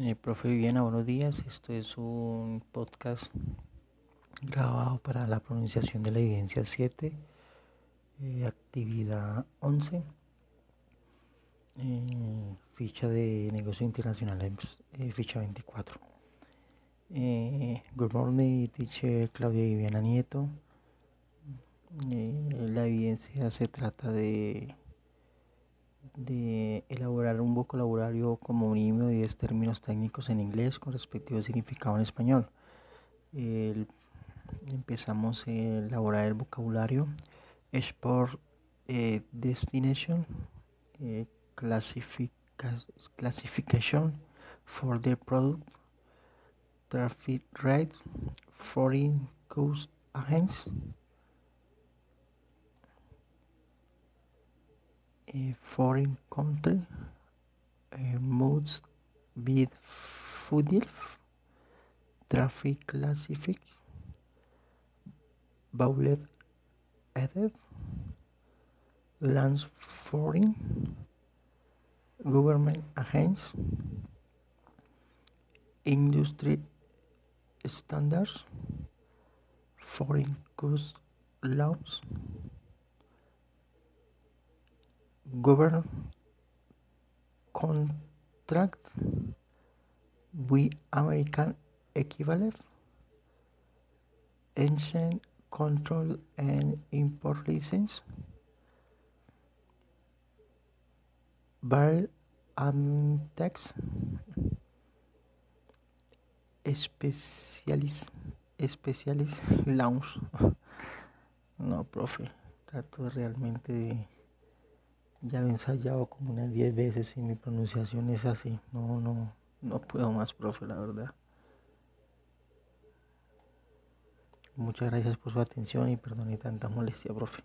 Eh, profe Viviana, buenos días. Esto es un podcast grabado para la pronunciación de la evidencia 7, eh, actividad 11, eh, ficha de negocios internacionales, ficha 24. Eh, good morning, teacher Claudia Viviana Nieto. La evidencia se trata de de elaborar un vocabulario mínimo de 10 términos técnicos en inglés con respectivo significado en español. Empezamos a elaborar el vocabulario Export eh, Destination eh, classifica, Classification for the Product Traffic Rate Foreign Coast Agents a foreign country uh, must be traffic classific bowlet added lands foreign government agents industry standards foreign cost laws govern contract with American equivalent, ancient control and import license, Val and tax, specialist, specialist lounge. No, profe, trato realmente de ya lo he ensayado como unas 10 veces y mi pronunciación es así. No, no, no puedo más, profe, la verdad. Muchas gracias por su atención y perdone tanta molestia, profe.